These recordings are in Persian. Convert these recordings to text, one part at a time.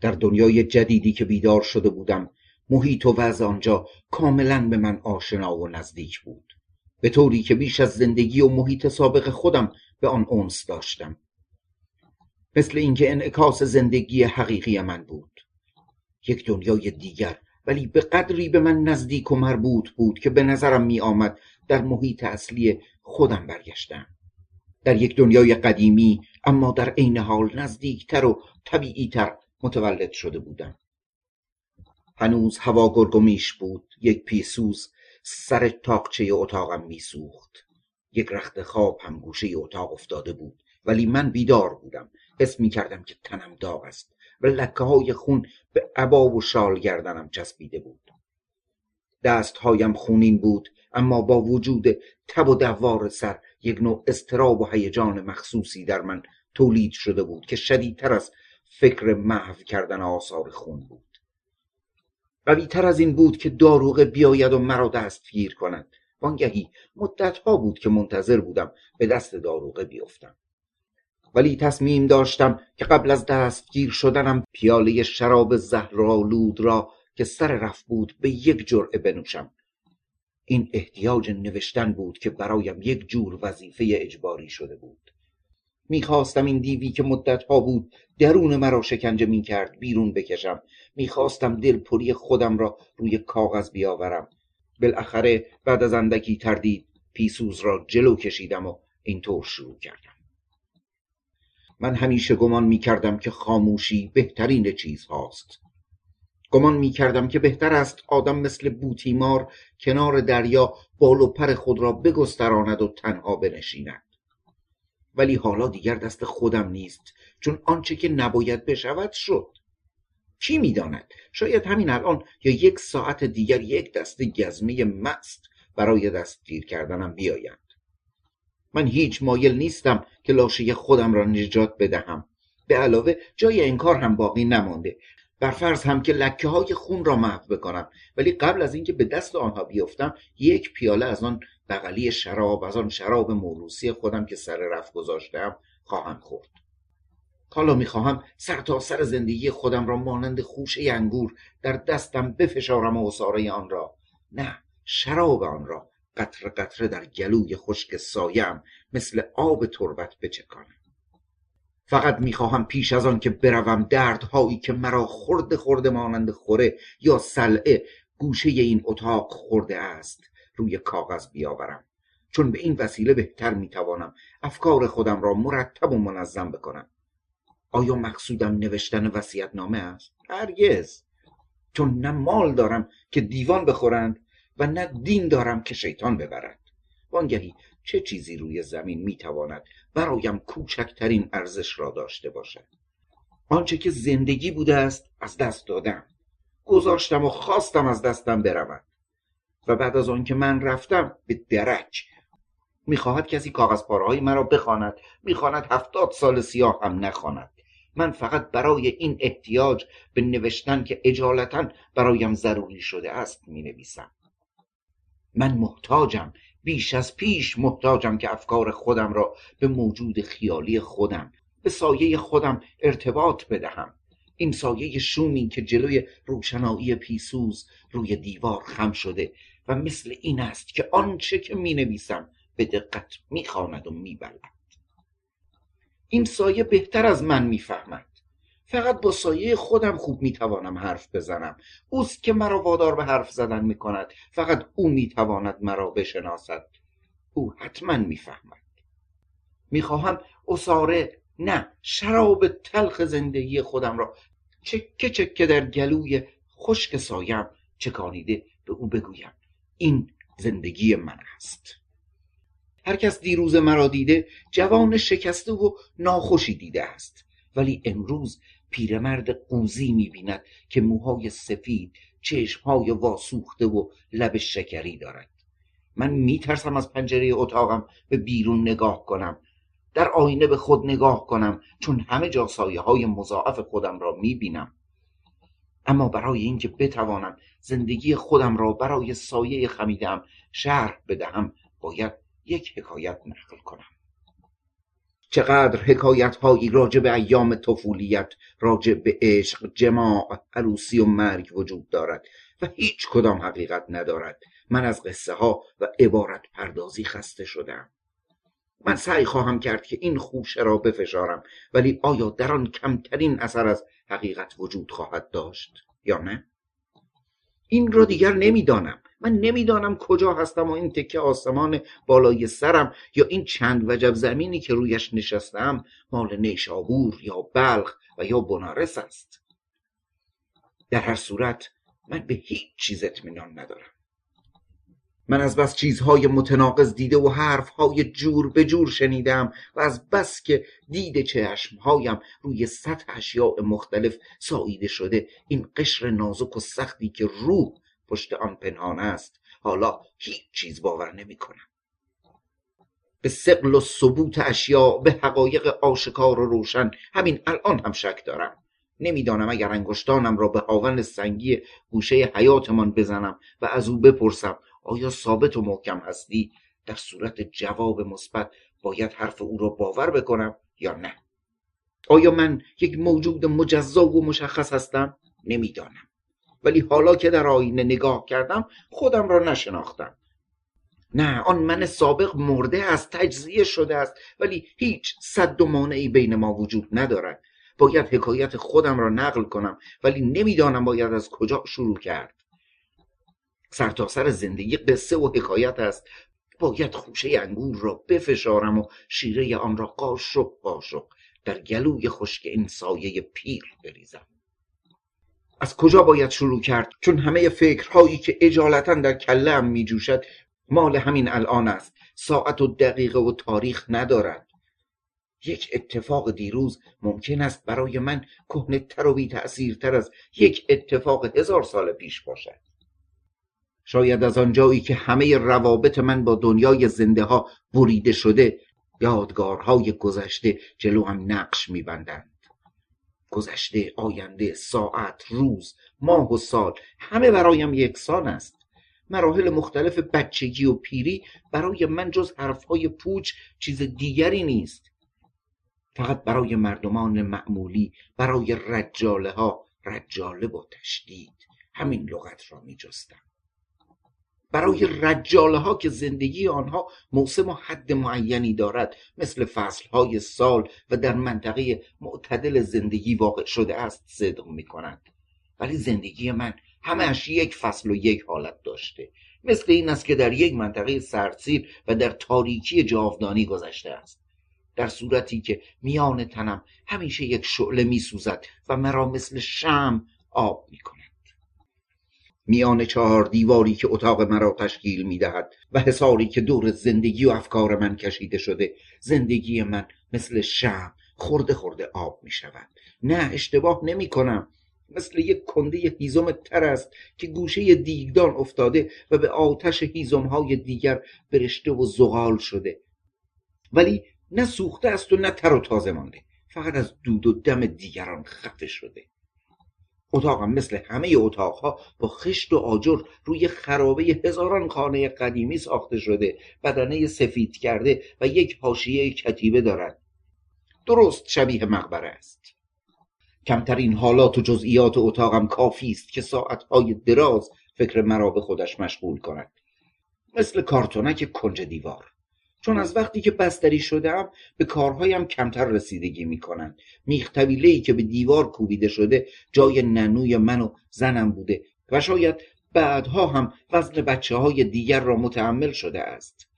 در دنیای جدیدی که بیدار شده بودم محیط و وضع آنجا کاملا به من آشنا و نزدیک بود. به طوری که بیش از زندگی و محیط سابق خودم به آن اونس داشتم. مثل اینکه انعکاس زندگی حقیقی من بود. یک دنیای دیگر ولی به قدری به من نزدیک و مربوط بود که به نظرم می آمد در محیط اصلی خودم برگشتم. در یک دنیای قدیمی اما در عین حال نزدیکتر و طبیعیتر متولد شده بودم. هنوز هوا گرگومیش بود. یک پیسوز سر تاقچه اتاقم میسوخت. یک رخت خواب هم گوشه اتاق افتاده بود. ولی من بیدار بودم. حس می کردم که تنم داغ است و لکه های خون به عبا و شال گردنم چسبیده بود. دستهایم خونین بود اما با وجود تب و دوار سر یک نوع استراب و هیجان مخصوصی در من تولید شده بود که شدیدتر از فکر محو کردن آثار خون بود. قویتر از این بود که داروغه بیاید و مرا دستگیر کند. وانگهی مدتها بود که منتظر بودم به دست داروغه بیفتم. ولی تصمیم داشتم که قبل از دستگیر شدنم پیاله شراب زهرآلود را که سر رفت بود به یک جرعه بنوشم. این احتیاج نوشتن بود که برایم یک جور وظیفه اجباری شده بود. می‌خواستم این دیوی که مدتها بود درون مرا شکنجه می‌کرد بیرون بکشم. می‌خواستم دلپری خودم را روی کاغذ بیاورم. بالاخره بعد از اندکی تردید پیسوز را جلو کشیدم و اینطور شروع کردم. من همیشه گمان می‌کردم که خاموشی بهترین چیز هاست. گمان می‌کردم که بهتر است آدم مثل بوتیمار کنار دریا بال و پر خود را بگستراند و تنها بنشیند. ولی حالا دیگر دست خودم نیست. چون آنچه که نباید بشود شد. کی می‌داند؟ شاید همین الان یا یک ساعت دیگر یک دست گزمه مست برای دستگیر کردنم بیایند. من هیچ مایل نیستم که لاشه خودم را نجات بدهم. به علاوه جای انکار هم باقی نمانده. بر فرض هم که لکه های خون را محو بکنم. ولی قبل از اینکه به دست آنها بیفتم یک پیاله از آن بغلی شراب از آن شراب موروسی خودم که سر رفت گذاشتم خواهم خورد. حالا می‌خواهم سر تا سر زندگی خودم را مانند خوشه انگور در دستم بفشارم و اصاره آن را. نه شراب آن را. قطره قطره در گلوی خشک سایم مثل آب تربت بچکانم. فقط می‌خواهم پیش از آن که بروم دردهایی که مرا خورده خورده مانند خوره یا سلعه گوشه این اتاق خورده است روی کاغذ بیاورم. چون به این وسیله بهتر می‌توانم افکار خودم را مرتب و منظم بکنم. آیا مقصودم نوشتن نامه است؟ هرگز. چون نه مال دارم که دیوان بخورند و نه دین دارم که شیطان ببرد. وانگهی چه چیزی روی زمین می‌تواند برایم کوچکترین ارزش را داشته باشد؟ آنچه که زندگی بوده است از دست دادم. گذاشتم و خواستم از دستم برود. و بعد از آنکه من رفتم به درک. می‌خواهد کسی کاغذ مرا بخواند. می‌خواند هفتاد سال سیاه هم نخواند. من فقط برای این احتیاج به نوشتن که اجالتا برایم ضروری شده است می نویسم من محتاجم بیش از پیش محتاجم که افکار خودم را به موجود خیالی خودم به سایه خودم ارتباط بدهم این سایه شومی که جلوی روشنایی پیسوز روی دیوار خم شده و مثل این است که آنچه که می نویسم به دقت می خاند و می بلد. این سایه بهتر از من می‌فهمد. فقط با سایه خودم خوب می‌توانم حرف بزنم. اوست که مرا وادار به حرف زدن می‌کند. فقط او می‌تواند مرا بشناسد. او حتما می‌فهمد. می‌خواهم اصاره نه شراب تلخ زندگی خودم را چکه چکه در گلوی خشک سایم چکانیده به او بگویم. این زندگی من است. هر کس دیروز مرا دیده جوان شکسته و ناخوشی دیده است. ولی امروز پیرمرد قوزی می‌بیند که موهای سفید چشمهای واسوخته و لب شکری دارد. من میترسم از پنجره اتاقم به بیرون نگاه کنم در آینه به خود نگاه کنم چون همه جا سایه های مضاعف خودم را می‌بینم. اما برای اینکه بتوانم زندگی خودم را برای سایه خمیدم شرح بدهم باید یک حکایت نقل کنم. چقدر حکایت هایی راجع به ایام طفولیت راجع به عشق جماع عروسی و مرگ وجود دارد و هیچ کدام حقیقت ندارد. من از قصه ها و عبارت پردازی خسته شدم من سعی خواهم کرد که این خوشه را بفشارم ولی آیا در آن کمترین اثر از حقیقت وجود خواهد داشت یا نه؟ این را دیگر نمی‌دانم. من نمی‌دانم کجا هستم و این تکه آسمان بالای سرم یا این چند وجب زمینی که رویش نشستم مال نیشابور یا بلخ و یا بنارس است. در هر صورت من به هیچ چیز اطمینان ندارم. من از بس چیزهای متناقض دیده و حرفهای جور به جور شنیدم و از بس که دید چشمهایم روی سطح اشیاء مختلف ساییده شده. این قشر نازک و سختی که روح پشت آن پنهان است حالا هیچ چیز باور نمی کنم به سقل و ثبوت اشیاء به حقایق آشکار و روشن همین الان هم شک دارم. نمی‌دانم اگر انگشتانم را به هاون سنگی گوشه حیاتمان بزنم و از او بپرسم آیا ثابت و محکم هستی در صورت جواب مثبت باید حرف او را باور بکنم یا نه؟ آیا من یک موجود مجزا و مشخص هستم؟ نمی‌دانم. ولی حالا که در آینه نگاه کردم خودم را نشناختم. نه آن من سابق مرده است تجزیه شده است ولی هیچ صد و مانعی بین ما وجود ندارد. باید حکایت خودم را نقل کنم ولی نمی‌دانم باید از کجا شروع کرد. سرتاسر سر زندگی قصه و حکایت است. باید خوشه انگور را بفشارم و شیره آن را قاشق قاشق در گلوی خشک این سایه پیر بریزم. از کجا باید شروع کرد؟ چون همه فکرهایی که اجالتا در کلم می جوشد مال همین الان است. ساعت و دقیقه و تاریخ ندارد. یک اتفاق دیروز ممکن است برای من کهنه تر و بی تر از یک اتفاق هزار سال پیش باشد. شاید از آنجایی که همه روابط من با دنیای زنده ها بریده شده یادگارهای گذشته جلو هم نقش میبندند. گذشته آینده ساعت روز ماه و سال همه برایم یکسان است. مراحل مختلف بچگی و پیری برای من جز حرفهای پوچ چیز دیگری نیست. فقط برای مردمان معمولی برای رجاله ها رجاله با تشدید. همین لغت را می جستم. برای رجاله ها که زندگی آنها موسم و حد معینی دارد. مثل فصل های سال و در منطقه معتدل زندگی واقع شده است صدق می کنند ولی زندگی من همش یک فصل و یک حالت داشته. مثل این است که در یک منطقه سرسیر و در تاریکی جاودانی گذشته است. در صورتی که میان تنم همیشه یک شعله می سوزد و مرا مثل شم آب می کند میان چهار دیواری که اتاق مرا تشکیل می دهد و حساری که دور زندگی و افکار من کشیده شده زندگی من مثل شم خورده خورده آب می شود نه اشتباه نمی کنم مثل یک کنده هیزم تر است که گوشه دیگدان افتاده و به آتش هیزم های دیگر برشته و زغال شده. ولی نه سوخته است و نه تر و تازه مانده. فقط از دود و دم دیگران خفه شده. اتاقم مثل همه اتاقها با خشت و آجر روی خرابه هزاران خانه قدیمی ساخته شده بدنه سفید کرده و یک حاشیه کتیبه دارد. درست شبیه مقبره است. کمترین حالات و جزئیات اتاقم کافی است که ساعتهای دراز فکر مرا به خودش مشغول کند. مثل کارتونک کنج دیوار. چون از وقتی که بستری شدم به کارهایم کمتر رسیدگی می‌کنند میخ ای که به دیوار کوبیده شده جای ننوی من و زنم بوده و شاید بعدها هم وزن بچه های دیگر را متحمل شده است.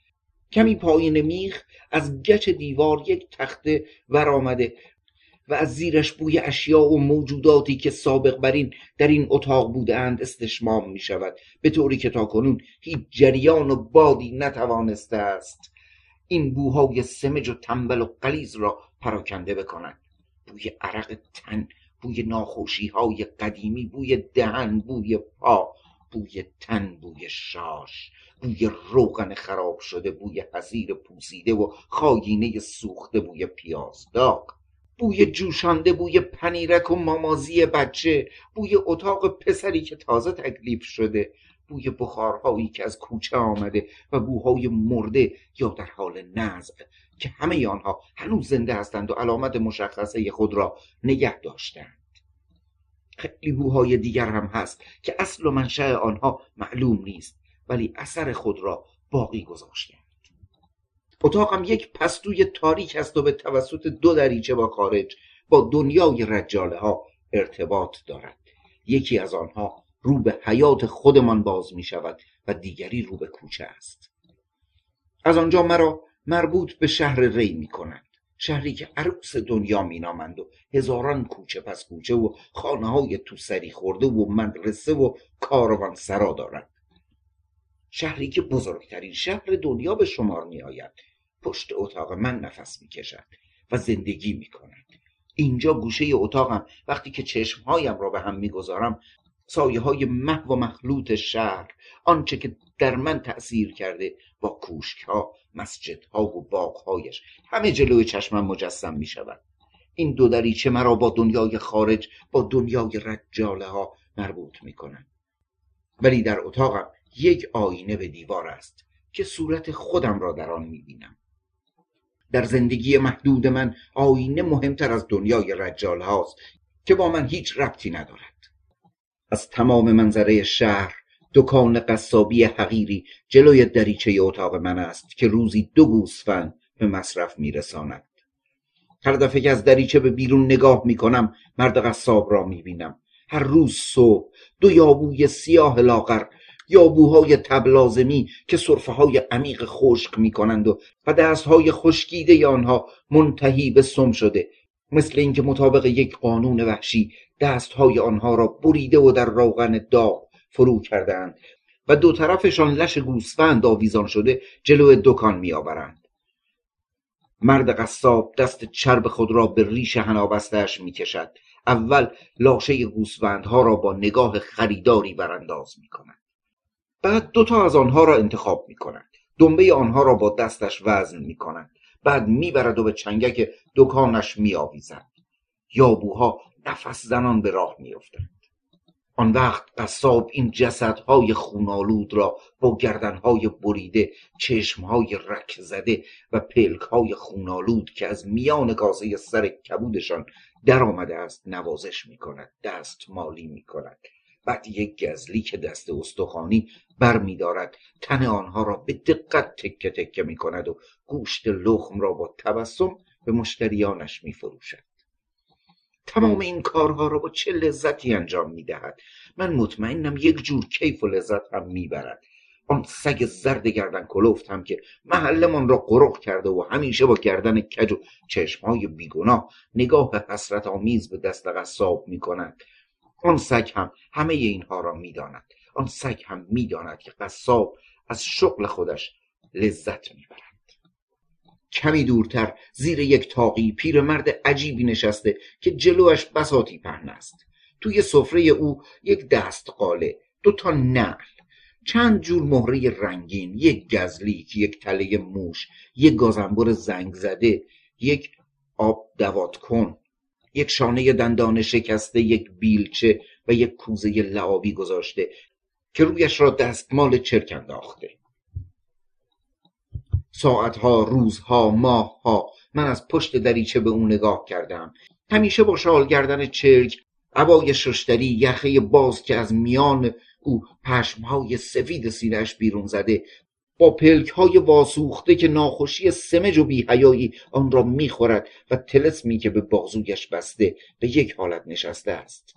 کمی پایین میخ از گچ دیوار یک تخته ور آمده و از زیرش بوی اشیاء و موجوداتی که سابق بر این در این اتاق بودند استشمام می شود به طوری که تا کنون هیچ جریان و بادی نتوانسته است. این بوهای سمج و تنبل و قلیز را پراکنده بکنند بوی عرق تن بوی ناخوشی های قدیمی بوی دهن بوی پا بوی تن بوی شاش بوی روغن خراب شده بوی حسیر پوسیده و خاگینه سوخته بوی پیازداغ بوی جوشانده بوی پنیرک و مامازی بچه بوی اتاق پسری که تازه تکلیف شده. بوی بخارهایی که از کوچه آمده و بوهای مرده یا در حال نزع که همه آنها هنوز زنده هستند و علامت مشخصه خود را نگه داشتند. خیلی بوهای دیگر هم هست که اصل و منشأ آنها معلوم نیست ولی اثر خود را باقی گذاشتند. اتاقم یک پستوی تاریک است و به توسط دو دریچه با خارج با دنیای رجاله ها ارتباط دارد. یکی از آنها رو به حیات خودمان باز می شود و دیگری رو به کوچه است. از آنجا مرا مربوط به شهر ری می کنند شهری که عروس دنیا مینامند و هزاران کوچه پس کوچه و خانه های تو سری خورده و مدرسه و کاروان سرا دارد شهری که بزرگترین شهر دنیا به شمار می آید پشت اتاق من نفس می کشد و زندگی می کند اینجا گوشه اتاقم وقتی که چشمهایم را به هم می‌گذارم سایه های محو و مخلوط شهر آنچه که در من تأثیر کرده با کوشک ها مسجد ها و باغ هایش همه جلوی چشمم مجسم می شود این دو دریچه مرا با دنیای خارج با دنیای رجاله ها مربوط می کنند ولی در اتاقم یک آینه به دیوار است که صورت خودم را در آن می بینم در زندگی محدود من آینه مهمتر از دنیای رجال هاست که با من هیچ ربطی ندارد. از تمام منظره شهر دکان قصابی حقیری جلوی دریچه اتاق من است که روزی دو گوسفند به مصرف میرساند. هر دفعه که از دریچه به بیرون نگاه می‌کنم مرد قصاب را می‌بینم. هر روز صبح دو یابوی سیاه لاغر یابوهای تبلازمی که صرفه های عمیق خشک می‌کنند و و دست های خشکیده آنها منتهی به سم شده. مثل اینکه مطابق یک قانون وحشی دستهای آنها را بریده و در روغن داغ فرو کردند و دو طرفشان لش گوسفند آویزان شده جلو دکان میآورند. مرد قصاب دست چرب خود را به ریش هنابستهاش می‌کشد. اول لاشه گوسفندها را با نگاه خریداری برانداز می‌کند. بعد دوتا از آنها را انتخاب می‌کند. دنبه آنها را با دستش وزن می‌کند. بعد می‌برد و به چنگک دکانش میآویزد. یابوها نفس زنان به راه میافتند. آن وقت قصاب این جسدهای خونالود را با گردنهای بریده چشمهای رک زده و پلکهای خونالود که از میان کاسه سر کبودشان در آمده است نوازش می کند دست مالی می کند بعد یک گزلی که دست استخوانی بر می دارد. تن آنها را به دقت تکه تکه می کند و گوشت لخم را با تبسم به مشتریانش می فروشد. تمام این کارها را با چه لذتی انجام می دهد؟ من مطمئنم یک جور کیف و لذت هم می برد. آن سگ زرد گردن کلوفت هم که محلمان را قرق کرده و همیشه با گردن کج و چشمهای بیگناه نگاه حسرت آمیز به دست قصاب می کند. آن سگ هم همه اینها را می‌داند. آن سگ هم می‌داند که قصاب از شغل خودش لذت می‌برد کمی دورتر زیر یک تاقی پیرمرد عجیبی نشسته که جلوش بساتی پهن است. توی سفره او یک دست قاله دو تا نعل چند جور مهره رنگین یک گزلیک یک تله موش یک گازنبر زنگ زده یک آب دوات کن. یک شانه دندان شکسته یک بیلچه و یک کوزه لعابی گذاشته که رویش را دستمال چرک انداخته. ساعتها روزها ماهها من از پشت دریچه به او نگاه کردم. همیشه با شال گردن چرک عبای ششتری یخه باز که از میان او پشمهای سفید سینهش بیرون زده با پلک های واسوخته که ناخوشی سمج و بیهیایی آن را می‌خورد و تلسمی که به بازویش بسته به یک حالت نشسته است.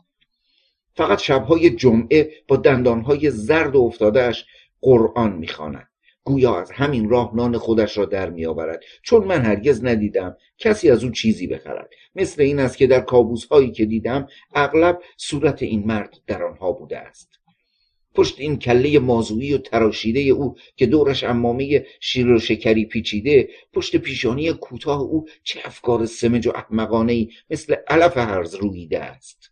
فقط شبهای جمعه با دندانهای زرد و افتادهش قرآن می‌خواند. گویا از همین راه نان خودش را در میآورد. چون من هرگز ندیدم کسی از او چیزی بخرد. مثل این است که در کابوس هایی که دیدم اغلب صورت این مرد در آنها بوده است. پشت این کله مازویی و تراشیده او که دورش امامه شیر و شکری پیچیده پشت پیشانی کوتاه او چه افکار سمج و احمقانه مثل علف هرز رویده است.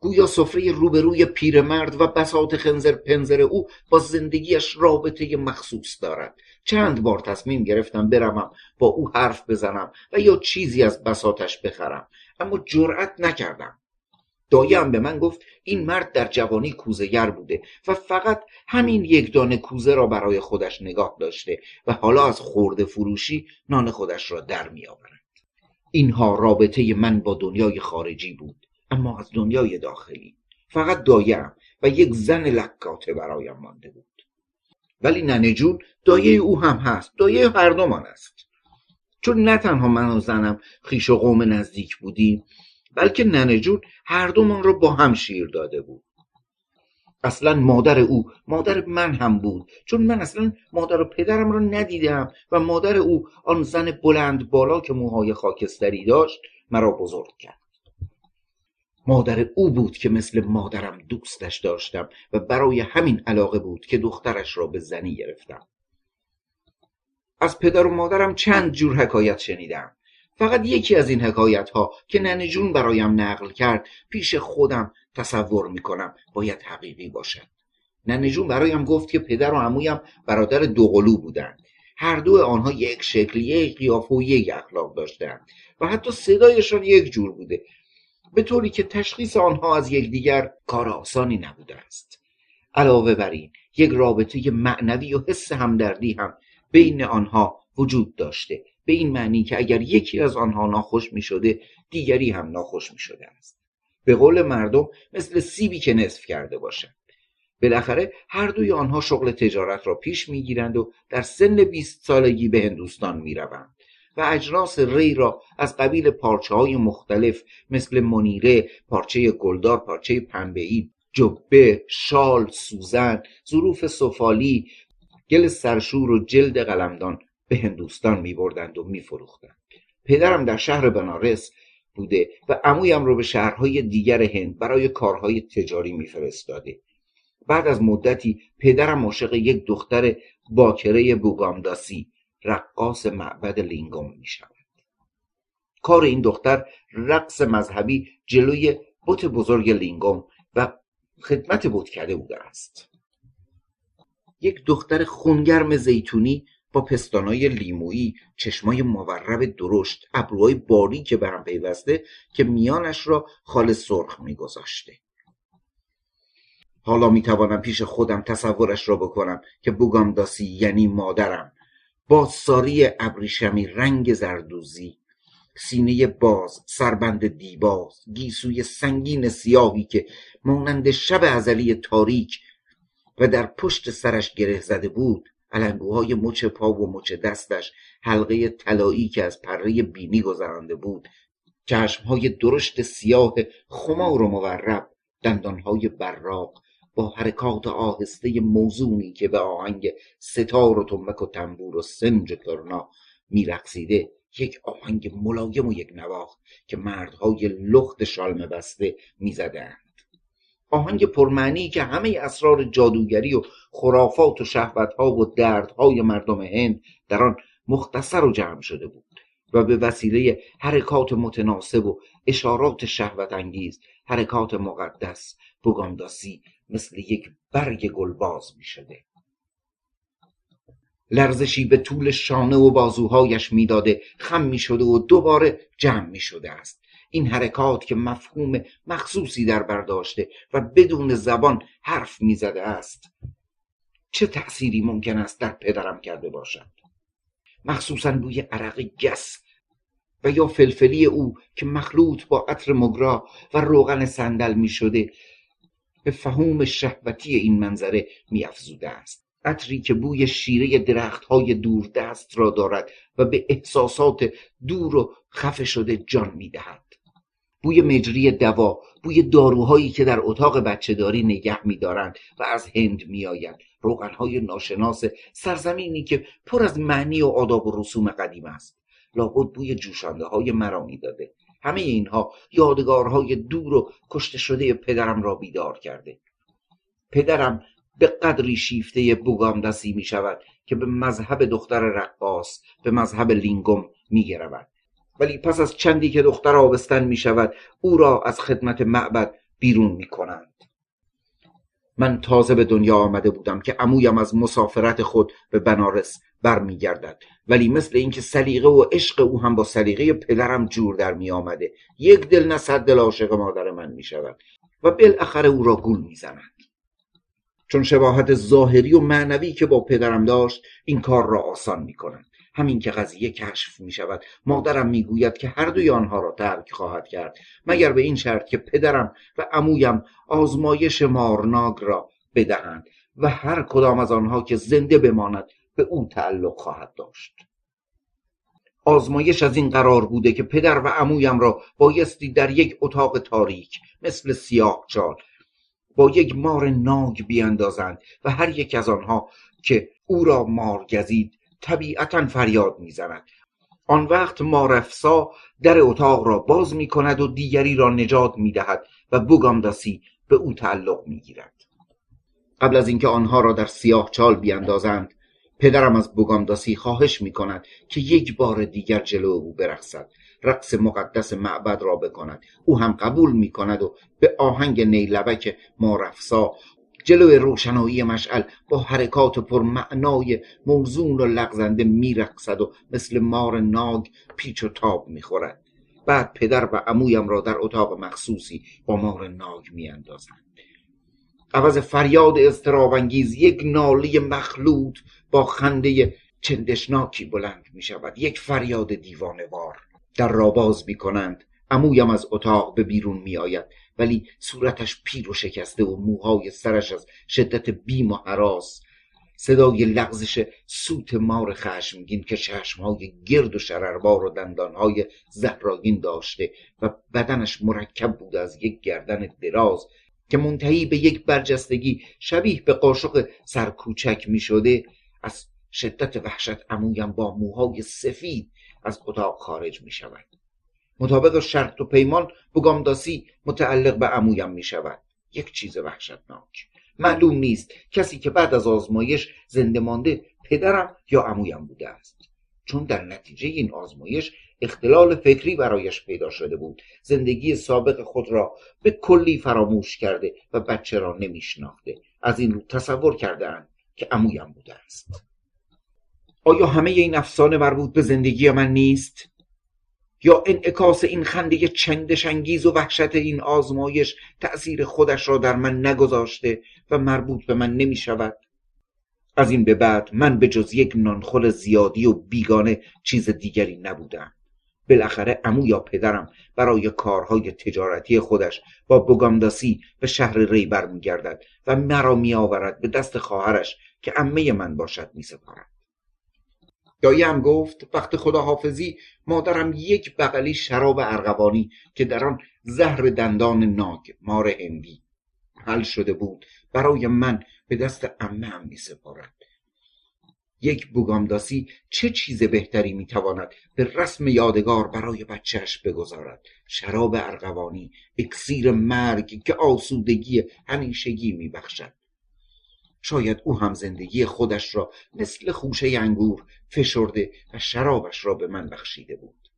گویا سفره روبروی پیرمرد و بساط خنزر پنزر او با زندگیش رابطه مخصوص دارد. چند بار تصمیم گرفتم بروم با او حرف بزنم و یا چیزی از بساتش بخرم اما جرأت نکردم. دایم به من گفت این مرد در جوانی کوزهگر بوده و فقط همین یک دانه کوزه را برای خودش نگاه داشته و حالا از خورده فروشی نان خودش را در می آورد. اینها رابطه من با دنیای خارجی بود اما از دنیای داخلی. فقط دایم و یک زن لکاته برایم مانده بود. ولی ننه جون دایه او هم هست دایه هر دومان است. چون نه تنها من و زنم خیش و قوم نزدیک بودیم بلکه ننه جون هر دومان را با هم شیر داده بود. اصلا مادر او مادر من هم بود. چون من اصلا مادر و پدرم را ندیدم و مادر او آن زن بلند بالا که موهای خاکستری داشت مرا بزرگ کرد. مادر او بود که مثل مادرم دوستش داشتم و برای همین علاقه بود که دخترش را به زنی گرفتم. از پدر و مادرم چند جور حکایت شنیدم. فقط یکی از این حکایت ها که ننه جون برایم نقل کرد پیش خودم تصور می‌کنم باید حقیقی باشد. ننه جون برایم گفت که پدر و عمویم برادر دوقلو بودند. هر دو آنها یک شکل یک قیافه و یک اخلاق داشتند و حتی صدایشان یک جور بوده به طوری که تشخیص آنها از یکدیگر کار آسانی نبوده است. علاوه بر این یک رابطه معنوی و حس همدردی هم بین آنها وجود داشته. به این معنی که اگر یکی از آنها ناخوش می شده دیگری هم ناخوش می شده است. به قول مردم مثل سیبی که نصف کرده باشد. بالاخره هر دوی آنها شغل تجارت را پیش می‌گیرند و در سن بیست سالگی به هندوستان می‌روند و اجناس ری را از قبیل پارچه های مختلف مثل منیره، پارچه گلدار، پارچه پنبه‌ای، جبه، شال، سوزن، ظروف سفالی، گل سرشور و جلد قلمدان به هندوستان می بردند و می فروختند. پدرم در شهر بنارس بوده و عمویم رو به شهرهای دیگر هند برای کارهای تجاری میفرستاده. بعد از مدتی پدرم عاشق یک دختر باکره بوگامداسی رقاص معبد لینگوم می شود کار این دختر رقص مذهبی جلوی بت بزرگ لینگوم و خدمت بتکده بوده است. یک دختر خونگرم زیتونی با پستانای لیمویی چشمای مورب درشت ابروهای باریک به هم پیوسته که میانش را خال سرخ میگذاشته. حالا می‌توانم پیش خودم تصورش را بکنم که بوگامداسی یعنی مادرم. با ساری ابریشمی رنگ زردوزی سینه باز سربند دیباز گیسوی سنگین سیاهی که مانند شب ازلی تاریک و در پشت سرش گره زده بود علنگوهای مچ پا و مچ دستش حلقه طلایی که از پره بینی گذرانده بود. چشمهای درشت سیاه خمار و مورب دندانهای براق با حرکات آهسته موزونی که به آهنگ ستار و تنبک و تنبور و سنج کرنا میرقصیده یک آهنگ ملایم و یک نواخت که مردهای لخت شالم بسته می‌زدند. آهنگ پرمعنی که همه اسرار جادوگری و خرافات و شهوتها و دردهای مردم هند در آن مختصر و جمع شده بود و به وسیله حرکات متناسب و اشارات شهوت انگیز حرکات مقدس بوگانداسی مثل یک برگ گلباز می شده لرزشی به طول شانه و بازوهایش می‌داده خم می شده و دوباره جمع می شده است. این حرکات که مفهوم مخصوصی در برداشته و بدون زبان حرف می‌زده است چه تأثیری ممکن است در پدرم کرده باشد؟ مخصوصا بوی عرق گس و یا فلفلی او که مخلوط با عطر مگرا و روغن صندل می شده به فهوم شهوتی این منظره می افزوده است. عطری که بوی شیره درخت های دور دست را دارد و به احساسات دور و خفه شده جان می دهد بوی مجری دوا بوی داروهایی که در اتاق بچهداری نگه میدارند و از هند میآیند. روغنهای ناشناس سرزمینی که پر از معنی و آداب و رسوم قدیم است. لابد بوی جوشانده های مرا داده همه اینها یادگارهای دور و کشته شده پدرم را بیدار کرده. پدرم به قدری شیفته بوگامدسی می شود که به مذهب دختر رقاص به مذهب لینگوم می گرود ولی پس از چندی که دختر آبستن می شود او را از خدمت معبد بیرون می کنند من تازه به دنیا آمده بودم که عمویم از مسافرت خود به بنارس برمیگردد. ولی مثل اینکه سلیقه و عشق او هم با سلیقه پدرم جور در می آمده یک دل نه صد دل عاشق مادر من می شود و بالاخره او را گول می زند چون شباهت ظاهری و معنوی که با پدرم داشت این کار را آسان می کنند همین که قضیه کشف می شود مادرم می گوید که هر دوی آنها را ترک خواهد کرد مگر به این شرط که پدرم و عمویم آزمایش مارناگ را بدهند و هر کدام از آنها که زنده بماند به او تعلق خواهد داشت. آزمایش از این قرار بوده که پدر و عمویم را بایستی در یک اتاق تاریک مثل سیاه چال با یک مار ناگ بیاندازند و هر یک از آنها که او را مار گزید طبیعتا فریاد می‌زند. آن وقت مارفسا در اتاق را باز می کند و دیگری را نجات می دهد و بوگامداسی به او تعلق می گیرد. قبل از اینکه آنها را در سیاه چال بیاندازند پدرم از بوگامداسی خواهش می کند که یک بار دیگر جلو او برقصد. رقص مقدس معبد را بکند. او هم قبول می کند و به آهنگ نیلبک مارفسا جلو روشنایی مشعل با حرکات پرمعنای موزون و لغزنده میرقصد و مثل مار ناگ پیچ و تاب می‌خورد. بعد پدر و عمویم را در اتاق مخصوصی با مار ناگ میاندازند. عوض فریاد استرابانگیز یک ناله مخلوط با خنده چندشناکی بلند می شود یک فریاد دیوانوار در را باز می کنند عمویم از اتاق به بیرون می آید ولی صورتش پیر و شکسته و موهای سرش از شدت بیم و حراس. صدای لغزش سوت مار خشمگین که چشمهای گرد و شرربار و دندانهای زهراگین داشته و بدنش مرکب بود از یک گردن دراز که منتهی به یک برجستگی شبیه به قاشق سرکوچک می شده از شدت وحشت عمویم با موهای سفید از اتاق خارج می شود مطابق شرط و پیمان بگامداسی متعلق به عمویم می شود یک چیز وحشتناک. معلوم نیست کسی که بعد از آزمایش زنده مانده پدرم یا عمویم بوده است. چون در نتیجه این آزمایش اختلال فکری برایش پیدا شده بود. زندگی سابق خود را به کلی فراموش کرده و بچه را نمیشناخته. از این رو تصور کرده که عمویم بوده است. آیا همه این افسانه مربوط به زندگی من نیست؟ یا انعکاس این خنده چندش انگیز و وحشت این آزمایش تأثیر خودش را در من نگذاشته و مربوط به من نمی شود. از این به بعد من به جز یک نانخور زیادی و بیگانه چیز دیگری نبودم. بالاخره امو یا پدرم برای کارهای تجارتی خودش با بوگامداسی به شهر ری برمیگردد و مرا میآورد به دست خواهرش که عمه من باشد میسپارد. داییم گفت وقت خداحافظی مادرم یک بغلی شراب ارغوانی که در آن زهر دندان ناگ مار هندی حل شده بود. برای من به دست امه می سپارد یک بوگامداسی چه چیز بهتری می‌تواند به رسم یادگار برای بچهش بگذارد؟ شراب ارغوانی اکسیر مرگ که آسودگی همیشگی میبخشد. شاید او هم زندگی خودش را مثل خوشه انگور فشرده و شرابش را به من بخشیده بود.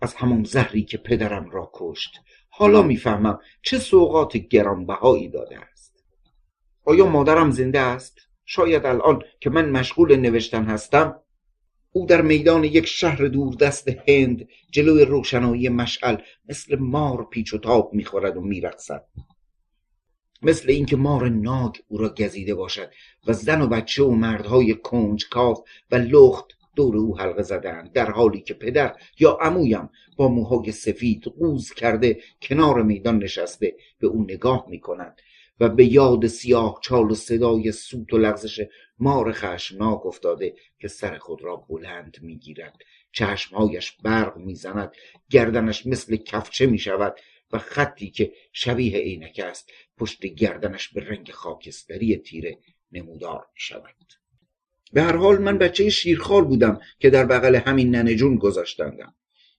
از همون زهری که پدرم را کشت حالا می‌فهمم چه سوقات گرانبهایی داده است. آیا مادرم زنده است؟ شاید الان که من مشغول نوشتن هستم او در میدان یک شهر دوردست هند جلوی روشنایی مشعل مثل مار پیچ و تاب می‌خورد و میرقصد. مثل اینکه مار ناگ او را گزیده باشد و زن و بچه و مردهای کنجکاو و لخت دور او حلقه زدند در حالی که پدر یا عمویم با موهای سفید قوز کرده کنار میدان نشسته به او نگاه می‌کنند و به یاد سیاه چال و صدای سوت و لغزش مار خشمناک افتاده که سر خود را بلند می‌گیرد. چشمهایش برق می‌زند گردنش مثل کفچه می‌شود و خطی که شبیه عینک است پشت گردنش به رنگ خاکستری تیره نمودار می شود به هر حال من بچه شیرخال بودم که در بغل همین ننجون گذاشتندم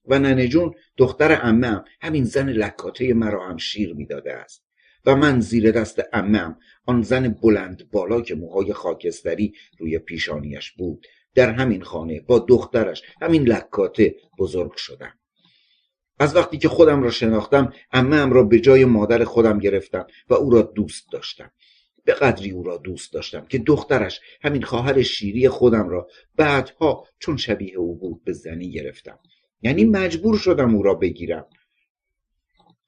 و ننجون دختر امم همین زن لکاته مرا هم شیر می‌داده است و من زیر دست امم آن زن بلند بالا که موهای خاکستری روی پیشانیش بود در همین خانه با دخترش همین لکاته بزرگ شدم. از وقتی که خودم را شناختم امه را به جای مادر خودم گرفتم و او را دوست داشتم. به قدری او را دوست داشتم که دخترش همین خواهر شیری خودم را بعدها چون شبیه او بود به زنی گرفتم. یعنی مجبور شدم او را بگیرم.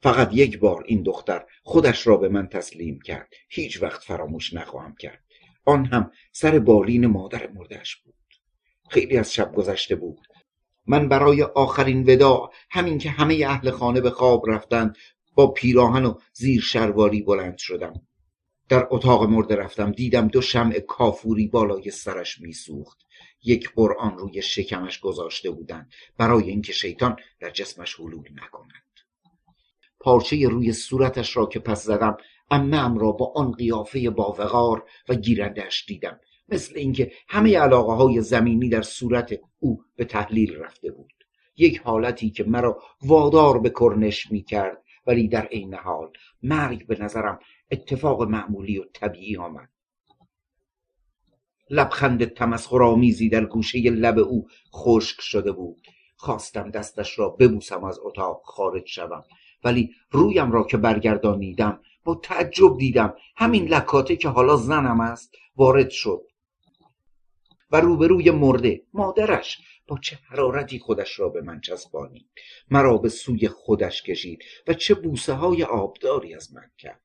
فقط یک بار این دختر خودش را به من تسلیم کرد. هیچ وقت فراموش نخواهم کرد. آن هم سر بالین مادر مردش بود. خیلی از شب گذشته بود. من برای آخرین وداع همین که همه اهل خانه به خواب رفتند با پیراهن و زیر شرواری بلند شدم. در اتاق مرده رفتم دیدم دو شمع کافوری بالای سرش میسوخت. یک قرآن روی شکمش گذاشته بودند. برای اینکه شیطان در جسمش حلول نکند. پارچه روی صورتش را که پس زدم امم را با آن قیافه باوقار و گیرندهش دیدم. مثل اینکه همه علاقه های زمینی در صورت او به تحلیل رفته بود. یک حالتی که مرا وادار به کرنش می کرد ولی در عین حال مرگ به نظرم اتفاق معمولی و طبیعی آمد. لبخند تمسخرآمیزی در گوشه لب او خشک شده بود. خواستم دستش را ببوسم از اتاق خارج شوم ولی رویم را که برگردانیدم با تعجب دیدم همین لکاته که حالا زنم است وارد شد. و روبروی مرده. مادرش با چه حرارتی خودش را به من چسبانید؟ مرا به سوی خودش کشید و چه بوسه های آبداری از من کرد.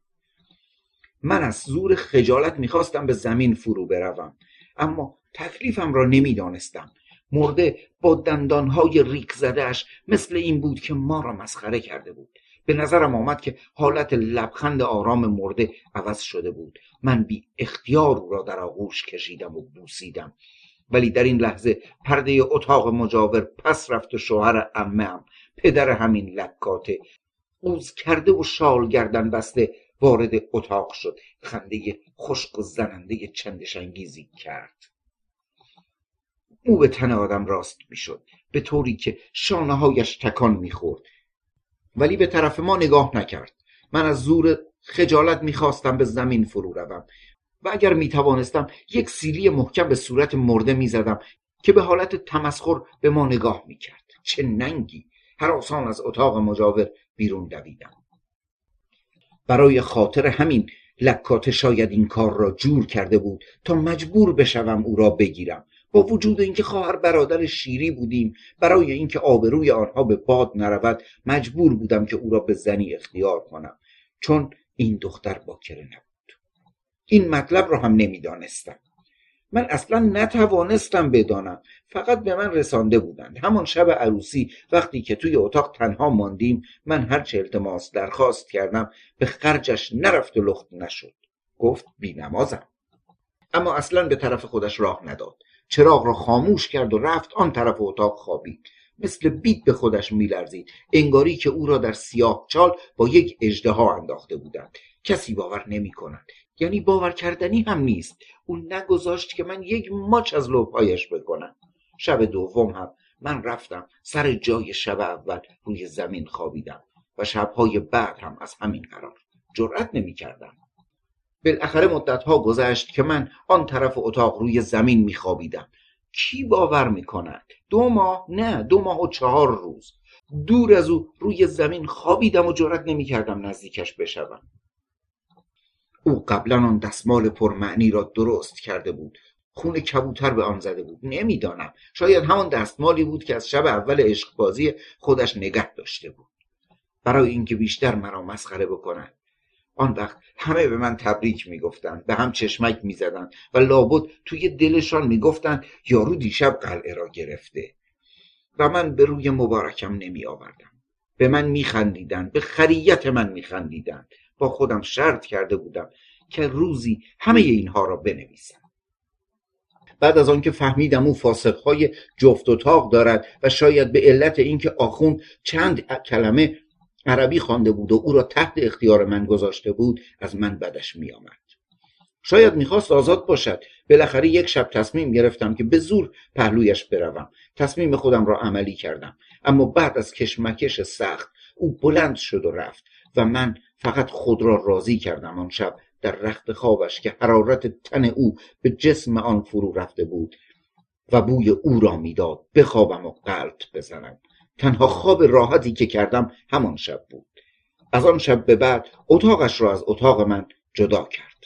من از زور خجالت می‌خواستم به زمین فرو بروم اما تکلیفم را نمی‌دانستم. مرده با دندانهای ریک زدهش مثل این بود که ما را مسخره کرده بود. به نظرم آمد که حالت لبخند آرام مرده عوض شده بود. من بی اختیار او را در آغوش کشیدم و بوسیدم. ولی در این لحظه پرده اتاق مجاور پس رفت و شوهر امم پدر همین لکاته. اوز کرده و شال گردن بسته وارد اتاق شد. خنده خشک و زننده چندشنگیزی کرد. او به تن آدم راست می‌شد به طوری که شانه هایش تکان می‌خورد. ولی به طرف ما نگاه نکرد. من از زور خجالت می‌خواستم به زمین فرو روم. و اگر می‌توانستم یک سیلی محکم به صورت مرده می‌زدم که به حالت تمسخر به ما نگاه می‌کرد. چه ننگی! هر آسان از اتاق مجاور بیرون دویدم. برای خاطر همین لکات شاید این کار را جور کرده بود تا مجبور بشوم او را بگیرم. با وجود اینکه خواهر برادر شیری بودیم برای اینکه آبروی آنها به باد نرود مجبور بودم که او را به زنی اختیار کنم. چون این دختر باکره نبود این مطلب را هم نمی‌دانستم. من اصلا نتوانستم بدانم. فقط به من رسانده بودند. همان شب عروسی وقتی که توی اتاق تنها ماندیم من هرچه التماس درخواست کردم به خرجش نرفت و لخت نشد. گفت بینمازم. اما اصلا به طرف خودش راه نداد. چراغ را خاموش کرد و رفت آن طرف اتاق خوابید. مثل بیت به خودش میلرزید. انگاری که او را در سیاه چال با یک اژدها انداخته بودند. کسی باور نمی کند یعنی باور کردنی هم نیست. او نگذاشت که من یک ماچ از لبهایش بکنم. شب دوم هم من رفتم سر جای شب اول روی زمین خوابیدم و شبهای بعد هم از همین قرار جرأت نمی کردم بالاخره مدتها گذشت که من آن طرف اتاق روی زمین میخوابیدم. کی باور می‌کند؟ دو ماه؟ نه دو ماه و چهار روز. دور از او روی زمین خوابیدم و جرأت نمی‌کردم نزدیکش بشوم. او قبلا آن دستمال پرمعنی را درست کرده بود. خون کبوتر به آن زده بود. نمی‌دانم. شاید همان دستمالی بود که از شب اول عشقبازی خودش نگه داشته بود. برای اینکه بیشتر مرا مسخره بکند آن وقت همه به من تبریک می‌گفتند. به هم چشمک می‌زدند و لابد توی دلشان می‌گفتند یارو دیشب قلعه را گرفته. و من به روی مبارکم نمی آوردم به من میخندیدند. به خریت من میخندیدند. با خودم شرط کرده بودم که روزی همه اینها را بنویسم. بعد از آنکه فهمیدم او فاسقهای جفت اتاق دارد و شاید به علت اینکه آخوند چند کلمه عربی خوانده بود و او را تحت اختیار من گذاشته بود از من بدش میآمد. شاید می‌خواست آزاد باشد. بالاخره یک شب تصمیم گرفتم که به زور پهلویش بروم. تصمیم خودم را عملی کردم. اما بعد از کشمکش سخت او بلند شد و رفت و من فقط خود را راضی کردم آن شب در رخت خوابش که حرارت تن او به جسم آن فرو رفته بود و بوی او را می‌داد بخوابم و قلط بزنم. تنها خواب راحتی که کردم همان شب بود. از آن شب به بعد اتاقش را از اتاق من جدا کرد.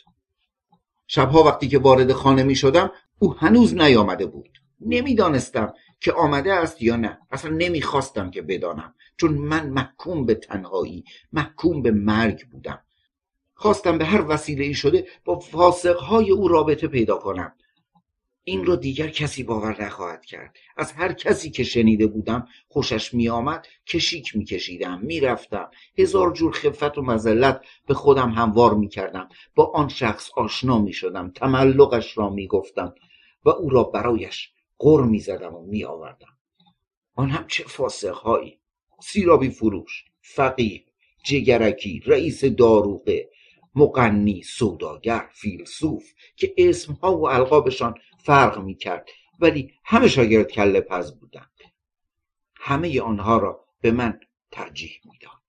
شبها وقتی که وارد خانه می شدم او هنوز نیامده بود. نمی‌دانستم که آمده است یا نه. اصلا نمی‌خواستم که بدانم. چون من محکوم به تنهایی محکوم به مرگ بودم. خواستم به هر وسیله ای شده با فاسقهای او رابطه پیدا کنم. این را دیگر کسی باور نخواهد کرد. از هر کسی که شنیده بودم خوشش میآمد کشیک میکشیدم می‌رفتم. هزار جور خفت و مزلت به خودم هموار می‌کردم. با آن شخص آشنا می‌شدم تملقش را می‌گفتم و او را برایش غر می‌زدم و میآوردم. آن هم چه فاسقهایی. سیرابی فروش فقیه جگرکی رئیس داروغه مقنی سوداگر فیلسوف که اسمها و القابشان فرق می‌کرد ولی همه شاگرد کله پز بودند. همه آنها را به من ترجیح می‌داد.